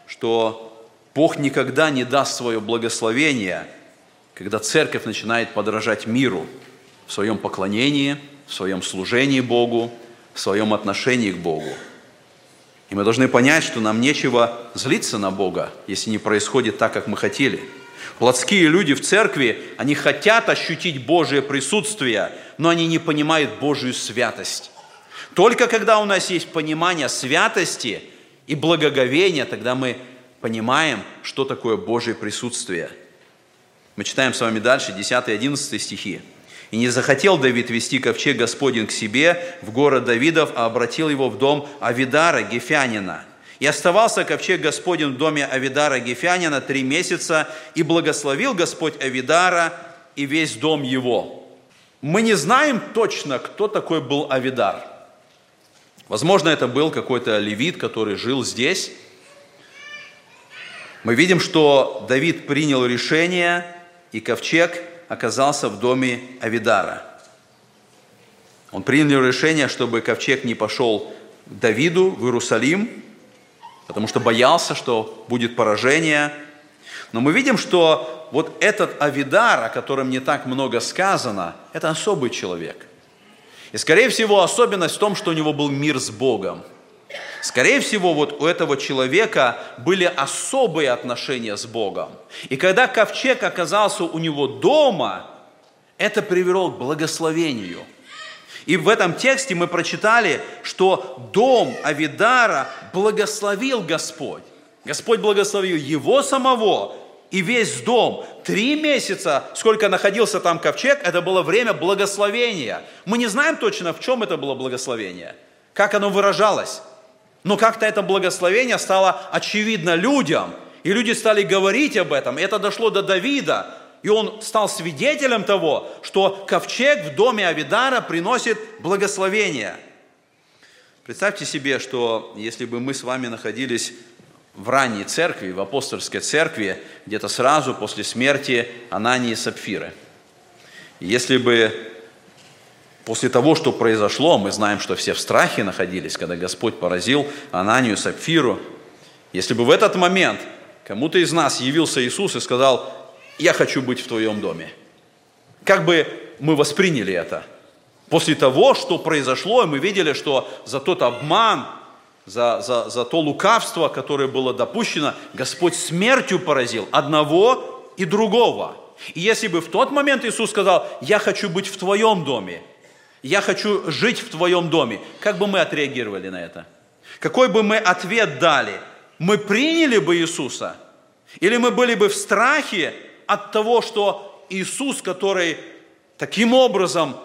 что Бог никогда не даст свое благословение, когда церковь начинает подражать миру в своем поклонении, в своем служении Богу, в своем отношении к Богу. И мы должны понять, что нам нечего злиться на Бога, если не происходит так, как мы хотели. Плотские люди в церкви, они хотят ощутить Божие присутствие, но они не понимают Божию святость. Только когда у нас есть понимание святости и благоговения, тогда мы понимаем, что такое Божие присутствие. Мы читаем с вами дальше 10 и 11 стихи. И не захотел Давид вести ковчег Господень к себе в город Давидов, а обратил его в дом Авидара, Гефянина. И оставался ковчег Господень в доме Авидара Гефянина три месяца, и благословил Господь Авидара и весь дом его. Мы не знаем точно, кто такой был Авидар. Возможно, это был какой-то левит, который жил здесь. Мы видим, что Давид принял решение, и ковчег оказался в доме Авидара. Он принял решение, чтобы ковчег не пошел к Давиду в Иерусалим, потому что боялся, что будет поражение. Но мы видим, что вот этот Авидар, о котором не так много сказано, это особый человек. И, скорее всего, особенность в том, что у него был мир с Богом – Скорее всего, вот у этого человека были особые отношения с Богом. И когда ковчег оказался у него дома, это привело к благословению. И в этом тексте мы прочитали, что дом Авидара благословил Господь. Господь благословил его самого и весь дом. Три месяца, сколько находился там ковчег, это было время благословения. Мы не знаем точно, в чем это было благословение, как оно выражалось. Но как-то это благословение стало очевидно людям, и люди стали говорить об этом. Это дошло до Давида, и он стал свидетелем того, что ковчег в доме Авидара приносит благословение. Представьте себе, что если бы мы с вами находились в ранней церкви, в апостольской церкви, где-то сразу после смерти Анании и Сапфиры. Если бы после того, что произошло, мы знаем, что все в страхе находились, когда Господь поразил Ананию Сапфиру, если бы в этот момент кому-то из нас явился Иисус и сказал, я хочу быть в твоем доме, как бы мы восприняли это? После того, что произошло, мы видели, что за тот обман, за, за, за то лукавство, которое было допущено, Господь смертью поразил одного и другого. И если бы в тот момент Иисус сказал, я хочу быть в твоем доме, я хочу жить в твоем доме, как бы мы отреагировали на это? Какой бы мы ответ дали? Мы приняли бы Иисуса? Или мы были бы в страхе от того, что Иисус, который таким образом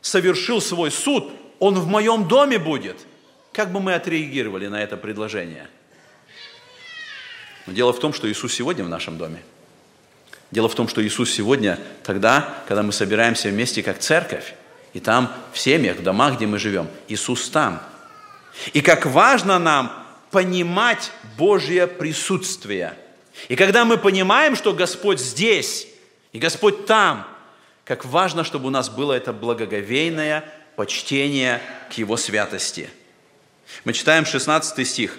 совершил свой суд, Он в моем доме будет – как бы мы отреагировали на это предложение? Но дело в том, что Иисус сегодня в нашем доме. Дело в том, что Иисус сегодня тогда, когда мы собираемся вместе как церковь, и там в семьях, в домах, где мы живем, Иисус там. И как важно нам понимать Божье присутствие. И когда мы понимаем, что Господь здесь, и Господь там, как важно, чтобы у нас было это благоговейное почтение к Его святости – мы читаем 16 стих.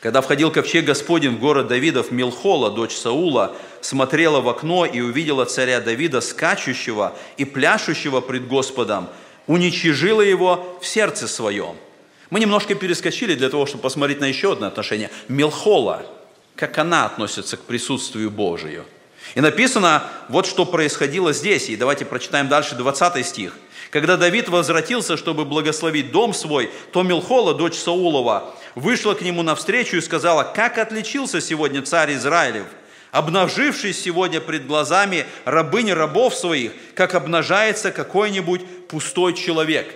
Когда входил ковчег Господень в город Давидов, Милхола, дочь Саула, смотрела в окно и увидела царя Давида, скачущего и пляшущего пред Господом, уничижила его в сердце своем. Мы немножко перескочили для того, чтобы посмотреть на еще одно отношение. Милхола, как она относится к присутствию Божию. И написано, вот что происходило здесь. И давайте прочитаем дальше 20 стих. Когда Давид возвратился, чтобы благословить дом свой, то Милхола, дочь Саулова, вышла к нему навстречу и сказала, «Как отличился сегодня царь Израилев, обнажившись сегодня пред глазами рабыни рабов своих, как обнажается какой-нибудь пустой человек».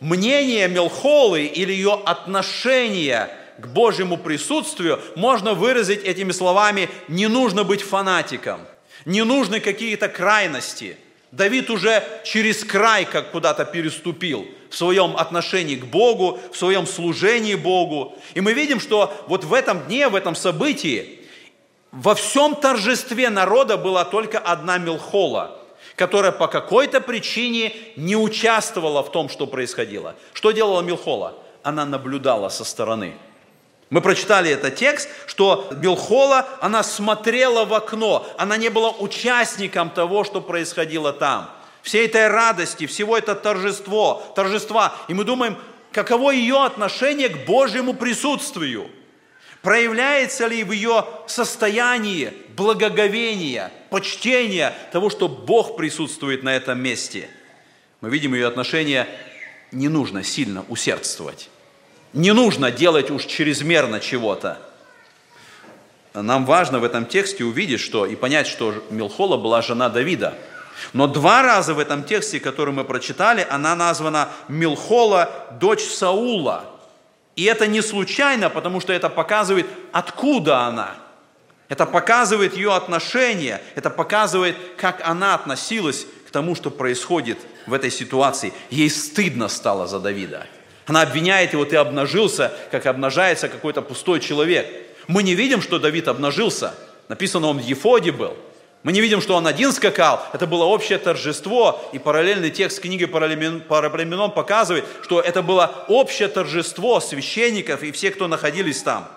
Мнение Мелхолы или ее отношение к Божьему присутствию можно выразить этими словами «не нужно быть фанатиком», «не нужны какие-то крайности», Давид уже через край как куда-то переступил в своем отношении к Богу, в своем служении Богу. И мы видим, что вот в этом дне, в этом событии, во всем торжестве народа была только одна Милхола, которая по какой-то причине не участвовала в том, что происходило. Что делала Милхола? Она наблюдала со стороны – мы прочитали этот текст, что Билхола, она смотрела в окно, она не была участником того, что происходило там. Всей этой радости, всего это торжество, торжества. И мы думаем, каково ее отношение к Божьему присутствию? Проявляется ли в ее состоянии благоговения, почтения того, что Бог присутствует на этом месте? Мы видим ее отношение, не нужно сильно усердствовать. Не нужно делать уж чрезмерно чего-то. Нам важно в этом тексте увидеть, что и понять, что Милхола была жена Давида. Но два раза в этом тексте, который мы прочитали, она названа Милхола, дочь Саула. И это не случайно, потому что это показывает, откуда она. Это показывает ее отношение, это показывает, как она относилась к тому, что происходит в этой ситуации. Ей стыдно стало за Давида. Она обвиняет его, ты обнажился, как обнажается какой-то пустой человек. Мы не видим, что Давид обнажился. Написано, он в Ефоде был. Мы не видим, что он один скакал. Это было общее торжество. И параллельный текст книги Параплеменон показывает, что это было общее торжество священников и всех, кто находились там.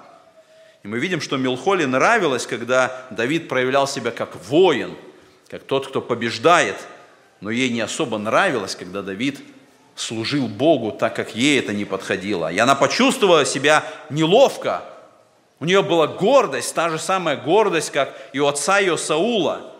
И мы видим, что Милхоле нравилось, когда Давид проявлял себя как воин, как тот, кто побеждает. Но ей не особо нравилось, когда Давид служил Богу так, как ей это не подходило. И она почувствовала себя неловко. У нее была гордость, та же самая гордость, как и у отца ее Саула.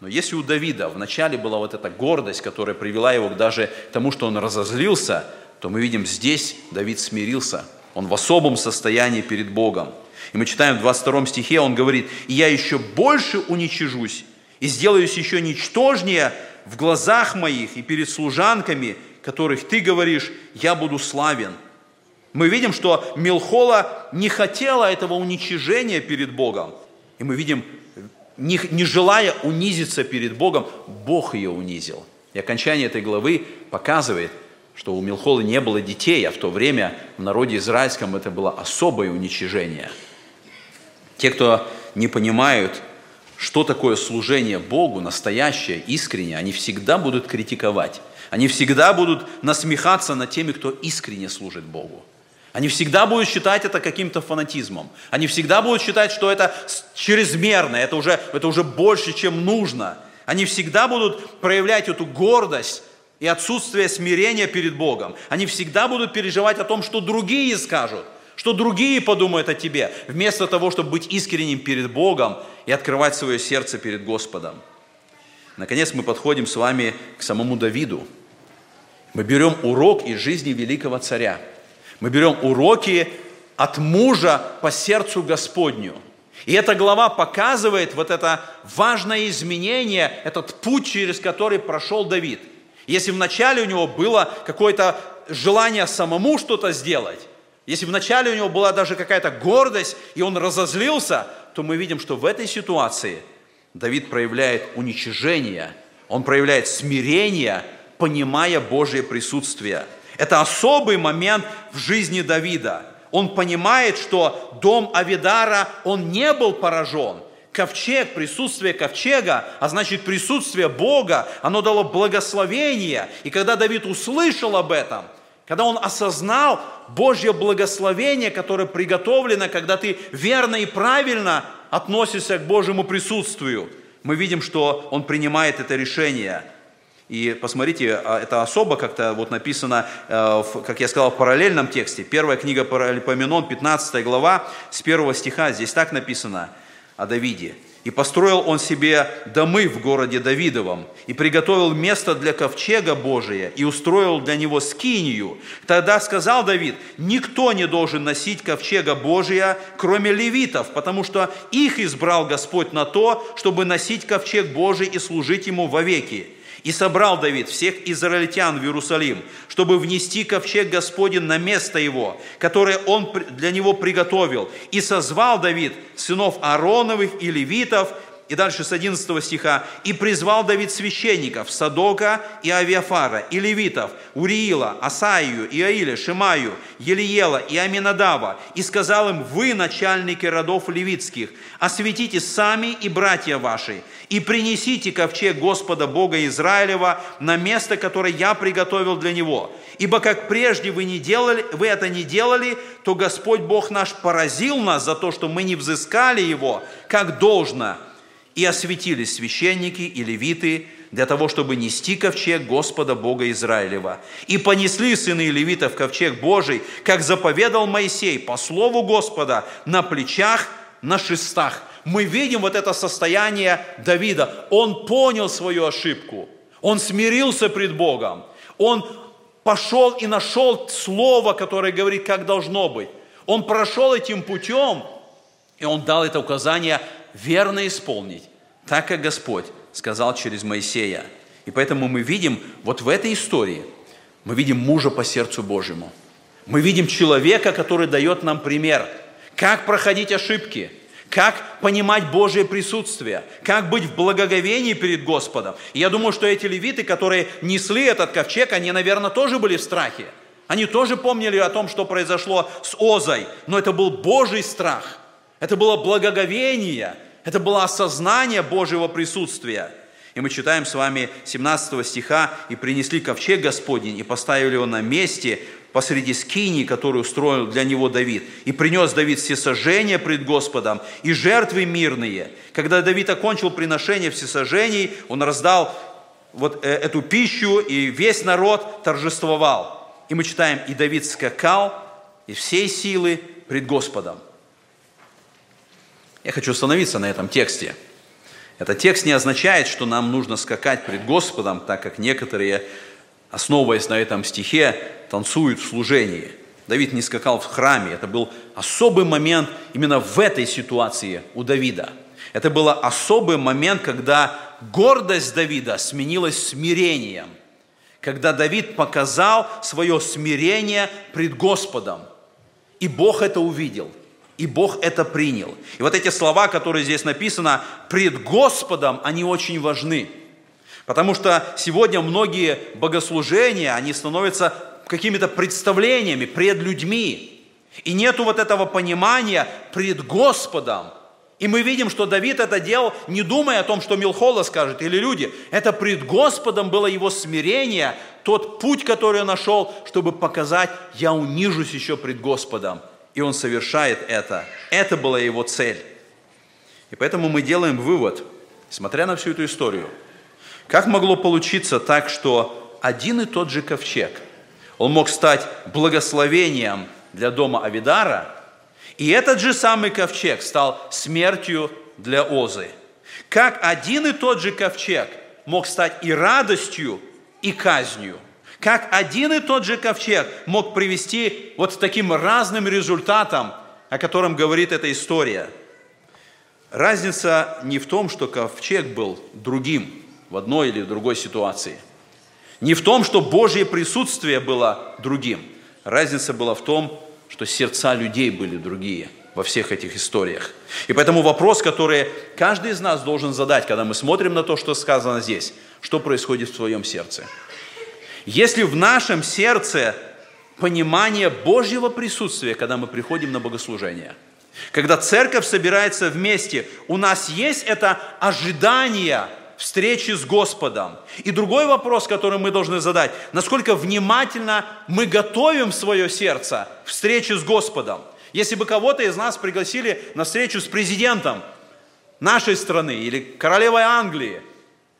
Но если у Давида вначале была вот эта гордость, которая привела его даже к тому, что он разозлился, то мы видим здесь Давид смирился. Он в особом состоянии перед Богом. И мы читаем в 22 стихе, он говорит, «И я еще больше уничижусь, и сделаюсь еще ничтожнее в глазах моих и перед служанками, которых ты говоришь, я буду славен. Мы видим, что Милхола не хотела этого уничижения перед Богом. И мы видим, не, не желая унизиться перед Богом, Бог ее унизил. И окончание этой главы показывает, что у Милхолы не было детей, а в то время в народе израильском это было особое уничижение. Те, кто не понимают, что такое служение Богу, настоящее, искреннее, они всегда будут критиковать. Они всегда будут насмехаться над теми, кто искренне служит Богу. Они всегда будут считать это каким-то фанатизмом. Они всегда будут считать, что это чрезмерно, это уже, это уже больше, чем нужно. Они всегда будут проявлять эту гордость и отсутствие смирения перед Богом. Они всегда будут переживать о том, что другие скажут, что другие подумают о тебе, вместо того, чтобы быть искренним перед Богом и открывать свое сердце перед Господом. Наконец мы подходим с вами к самому Давиду. Мы берем урок из жизни великого царя. Мы берем уроки от мужа по сердцу Господню. И эта глава показывает вот это важное изменение, этот путь, через который прошел Давид – если вначале у него было какое-то желание самому что-то сделать, если вначале у него была даже какая-то гордость, и он разозлился, то мы видим, что в этой ситуации Давид проявляет уничижение, он проявляет смирение, понимая Божье присутствие. Это особый момент в жизни Давида. Он понимает, что дом Авидара, он не был поражен – ковчег, присутствие ковчега, а значит присутствие Бога, оно дало благословение. И когда Давид услышал об этом, когда он осознал Божье благословение, которое приготовлено, когда ты верно и правильно относишься к Божьему присутствию, мы видим, что он принимает это решение. И посмотрите, а, это особо как-то вот написано, э, как я сказал, в параллельном тексте. Первая книга Паралипоменон, 15 глава, с первого стиха, здесь так написано – о Давиде. И построил он себе домы в городе Давидовом, и приготовил место для ковчега Божия, и устроил для него скинию. Тогда сказал Давид, никто не должен носить ковчега Божия, кроме левитов, потому что их избрал Господь на то, чтобы носить ковчег Божий и служить ему вовеки. И собрал Давид всех израильтян в Иерусалим, чтобы внести ковчег Господень на место его, которое он для него приготовил. И созвал Давид сынов Аароновых и левитов, и дальше с 11 стиха. «И призвал Давид священников Садока и Авиафара, и левитов, Уриила, Асаию, Иаиля, Шимаю, Елиела и Аминадава, и сказал им, вы, начальники родов левитских, осветите сами и братья ваши, и принесите ковчег Господа Бога Израилева на место, которое я приготовил для него. Ибо как прежде вы, не делали, вы это не делали, то Господь Бог наш поразил нас за то, что мы не взыскали его, как должно, и осветились священники и левиты для того, чтобы нести ковчег Господа Бога Израилева. И понесли сыны левитов ковчег Божий, как заповедал Моисей, по слову Господа, на плечах, на шестах. Мы видим вот это состояние Давида. Он понял свою ошибку. Он смирился пред Богом. Он пошел и нашел слово, которое говорит, как должно быть. Он прошел этим путем, и он дал это указание верно исполнить, так как Господь сказал через Моисея. И поэтому мы видим вот в этой истории, мы видим мужа по сердцу Божьему. Мы видим человека, который дает нам пример, как проходить ошибки, как понимать Божье присутствие, как быть в благоговении перед Господом. И я думаю, что эти левиты, которые несли этот ковчег, они, наверное, тоже были в страхе. Они тоже помнили о том, что произошло с Озой, но это был Божий страх, это было благоговение, это было осознание Божьего присутствия. И мы читаем с вами 17 стиха, «И принесли ковчег Господень, и поставили его на месте посреди скинии, которую устроил для него Давид. И принес Давид всесожжение пред Господом и жертвы мирные. Когда Давид окончил приношение всесожжений, он раздал вот э, эту пищу, и весь народ торжествовал. И мы читаем, и Давид скакал из всей силы пред Господом. Я хочу остановиться на этом тексте. Этот текст не означает, что нам нужно скакать пред Господом, так как некоторые, основываясь на этом стихе, танцуют в служении. Давид не скакал в храме. Это был особый момент именно в этой ситуации у Давида. Это был особый момент, когда гордость Давида сменилась смирением. Когда Давид показал свое смирение пред Господом. И Бог это увидел. И Бог это принял. И вот эти слова, которые здесь написаны, пред Господом, они очень важны. Потому что сегодня многие богослужения, они становятся какими-то представлениями пред людьми. И нету вот этого понимания пред Господом. И мы видим, что Давид это делал, не думая о том, что Милхола скажет или люди. Это пред Господом было его смирение, тот путь, который он нашел, чтобы показать, я унижусь еще пред Господом. И он совершает это. Это была его цель. И поэтому мы делаем вывод, смотря на всю эту историю, как могло получиться так, что один и тот же ковчег, он мог стать благословением для дома Авидара, и этот же самый ковчег стал смертью для Озы. Как один и тот же ковчег мог стать и радостью, и казнью. Как один и тот же ковчег мог привести вот к таким разным результатам, о котором говорит эта история. Разница не в том, что ковчег был другим в одной или в другой ситуации. Не в том, что Божье присутствие было другим. Разница была в том, что сердца людей были другие во всех этих историях. И поэтому вопрос, который каждый из нас должен задать, когда мы смотрим на то, что сказано здесь, что происходит в твоем сердце. Если в нашем сердце понимание Божьего присутствия, когда мы приходим на богослужение, когда церковь собирается вместе, у нас есть это ожидание встречи с Господом. И другой вопрос, который мы должны задать, насколько внимательно мы готовим свое сердце к встрече с Господом. Если бы кого-то из нас пригласили на встречу с президентом нашей страны или королевой Англии,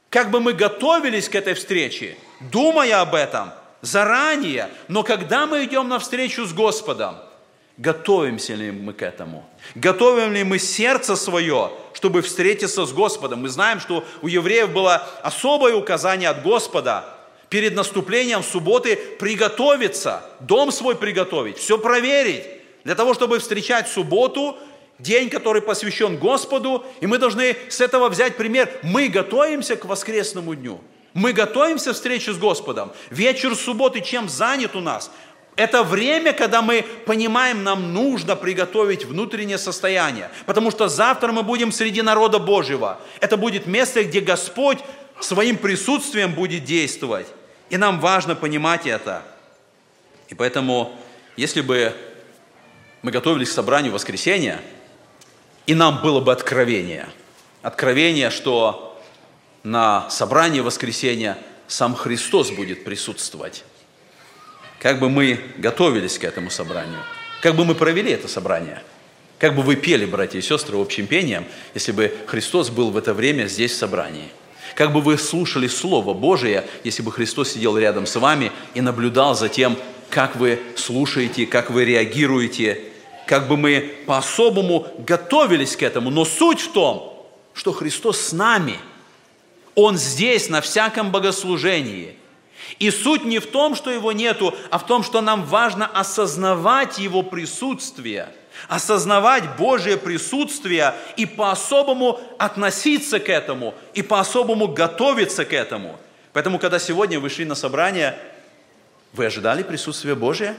как бы мы готовились к этой встрече, думая об этом заранее, но когда мы идем на встречу с Господом, готовимся ли мы к этому? Готовим ли мы сердце свое, чтобы встретиться с Господом? Мы знаем, что у евреев было особое указание от Господа перед наступлением субботы приготовиться, дом свой приготовить, все проверить, для того, чтобы встречать субботу, день, который посвящен Господу, и мы должны с этого взять пример. Мы готовимся к воскресному дню. Мы готовимся к встрече с Господом. Вечер субботы чем занят у нас? Это время, когда мы понимаем, нам нужно приготовить внутреннее состояние, потому что завтра мы будем среди народа Божьего. Это будет место, где Господь своим присутствием будет действовать. И нам важно понимать это. И поэтому, если бы мы готовились к собранию воскресенья, и нам было бы откровение, откровение, что на собрании воскресенья сам Христос будет присутствовать как бы мы готовились к этому собранию, как бы мы провели это собрание, как бы вы пели, братья и сестры, общим пением, если бы Христос был в это время здесь в собрании. Как бы вы слушали Слово Божие, если бы Христос сидел рядом с вами и наблюдал за тем, как вы слушаете, как вы реагируете, как бы мы по-особому готовились к этому. Но суть в том, что Христос с нами. Он здесь, на всяком богослужении – и суть не в том, что его нету, а в том, что нам важно осознавать его присутствие, осознавать Божье присутствие и по-особому относиться к этому, и по-особому готовиться к этому. Поэтому, когда сегодня вы шли на собрание, вы ожидали присутствия Божия?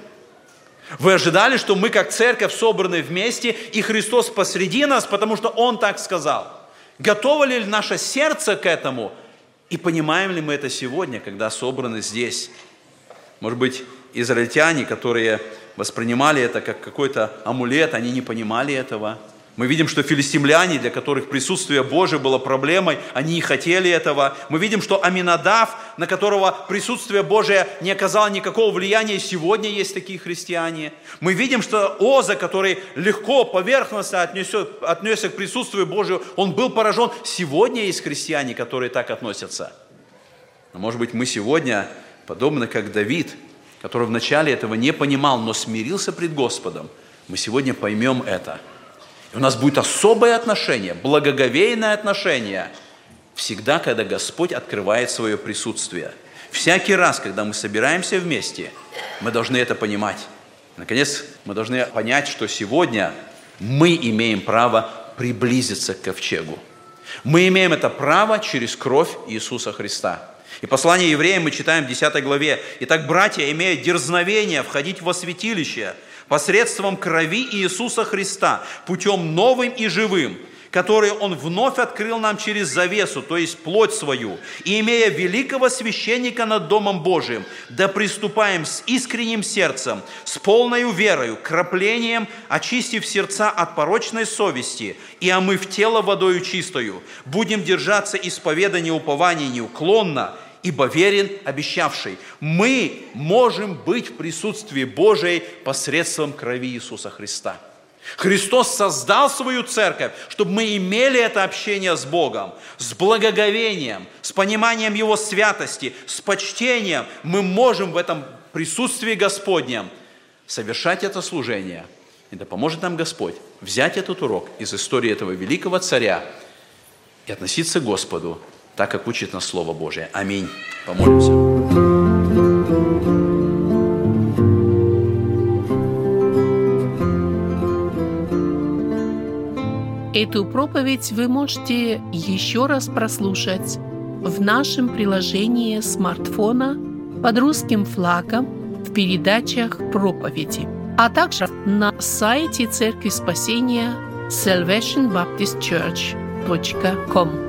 Вы ожидали, что мы как церковь собраны вместе, и Христос посреди нас, потому что Он так сказал. Готово ли наше сердце к этому – и понимаем ли мы это сегодня, когда собраны здесь? Может быть, израильтяне, которые воспринимали это как какой-то амулет, они не понимали этого. Мы видим, что филистимляне, для которых присутствие Божие было проблемой, они не хотели этого. Мы видим, что Аминадав, на которого присутствие Божие не оказало никакого влияния, сегодня есть такие христиане. Мы видим, что Оза, который легко, поверхностно отнесся, отнесся к присутствию Божию, он был поражен. Сегодня есть христиане, которые так относятся. Но может быть мы сегодня, подобно как Давид, который вначале этого не понимал, но смирился пред Господом, мы сегодня поймем это – у нас будет особое отношение, благоговейное отношение, всегда, когда Господь открывает свое присутствие. Всякий раз, когда мы собираемся вместе, мы должны это понимать. Наконец, мы должны понять, что сегодня мы имеем право приблизиться к ковчегу. Мы имеем это право через кровь Иисуса Христа. И послание евреям мы читаем в 10 главе. «Итак, братья, имея дерзновение входить во святилище, посредством крови Иисуса Христа, путем новым и живым, которые Он вновь открыл нам через завесу, то есть плоть свою, и имея великого священника над Домом Божиим, да приступаем с искренним сердцем, с полной верою, краплением, очистив сердца от порочной совести и омыв тело водою чистою, будем держаться исповедания упования неуклонно, ибо верен обещавший. Мы можем быть в присутствии Божией посредством крови Иисуса Христа – Христос создал свою церковь, чтобы мы имели это общение с Богом, с благоговением, с пониманием Его святости, с почтением. Мы можем в этом присутствии Господнем совершать это служение. И да поможет нам Господь взять этот урок из истории этого великого царя и относиться к Господу так, как учит нас Слово Божие. Аминь. Помолимся. Эту проповедь вы можете еще раз прослушать в нашем приложении смартфона под русским флагом в передачах проповеди, а также на сайте Церкви Спасения salvationbaptistchurch.com.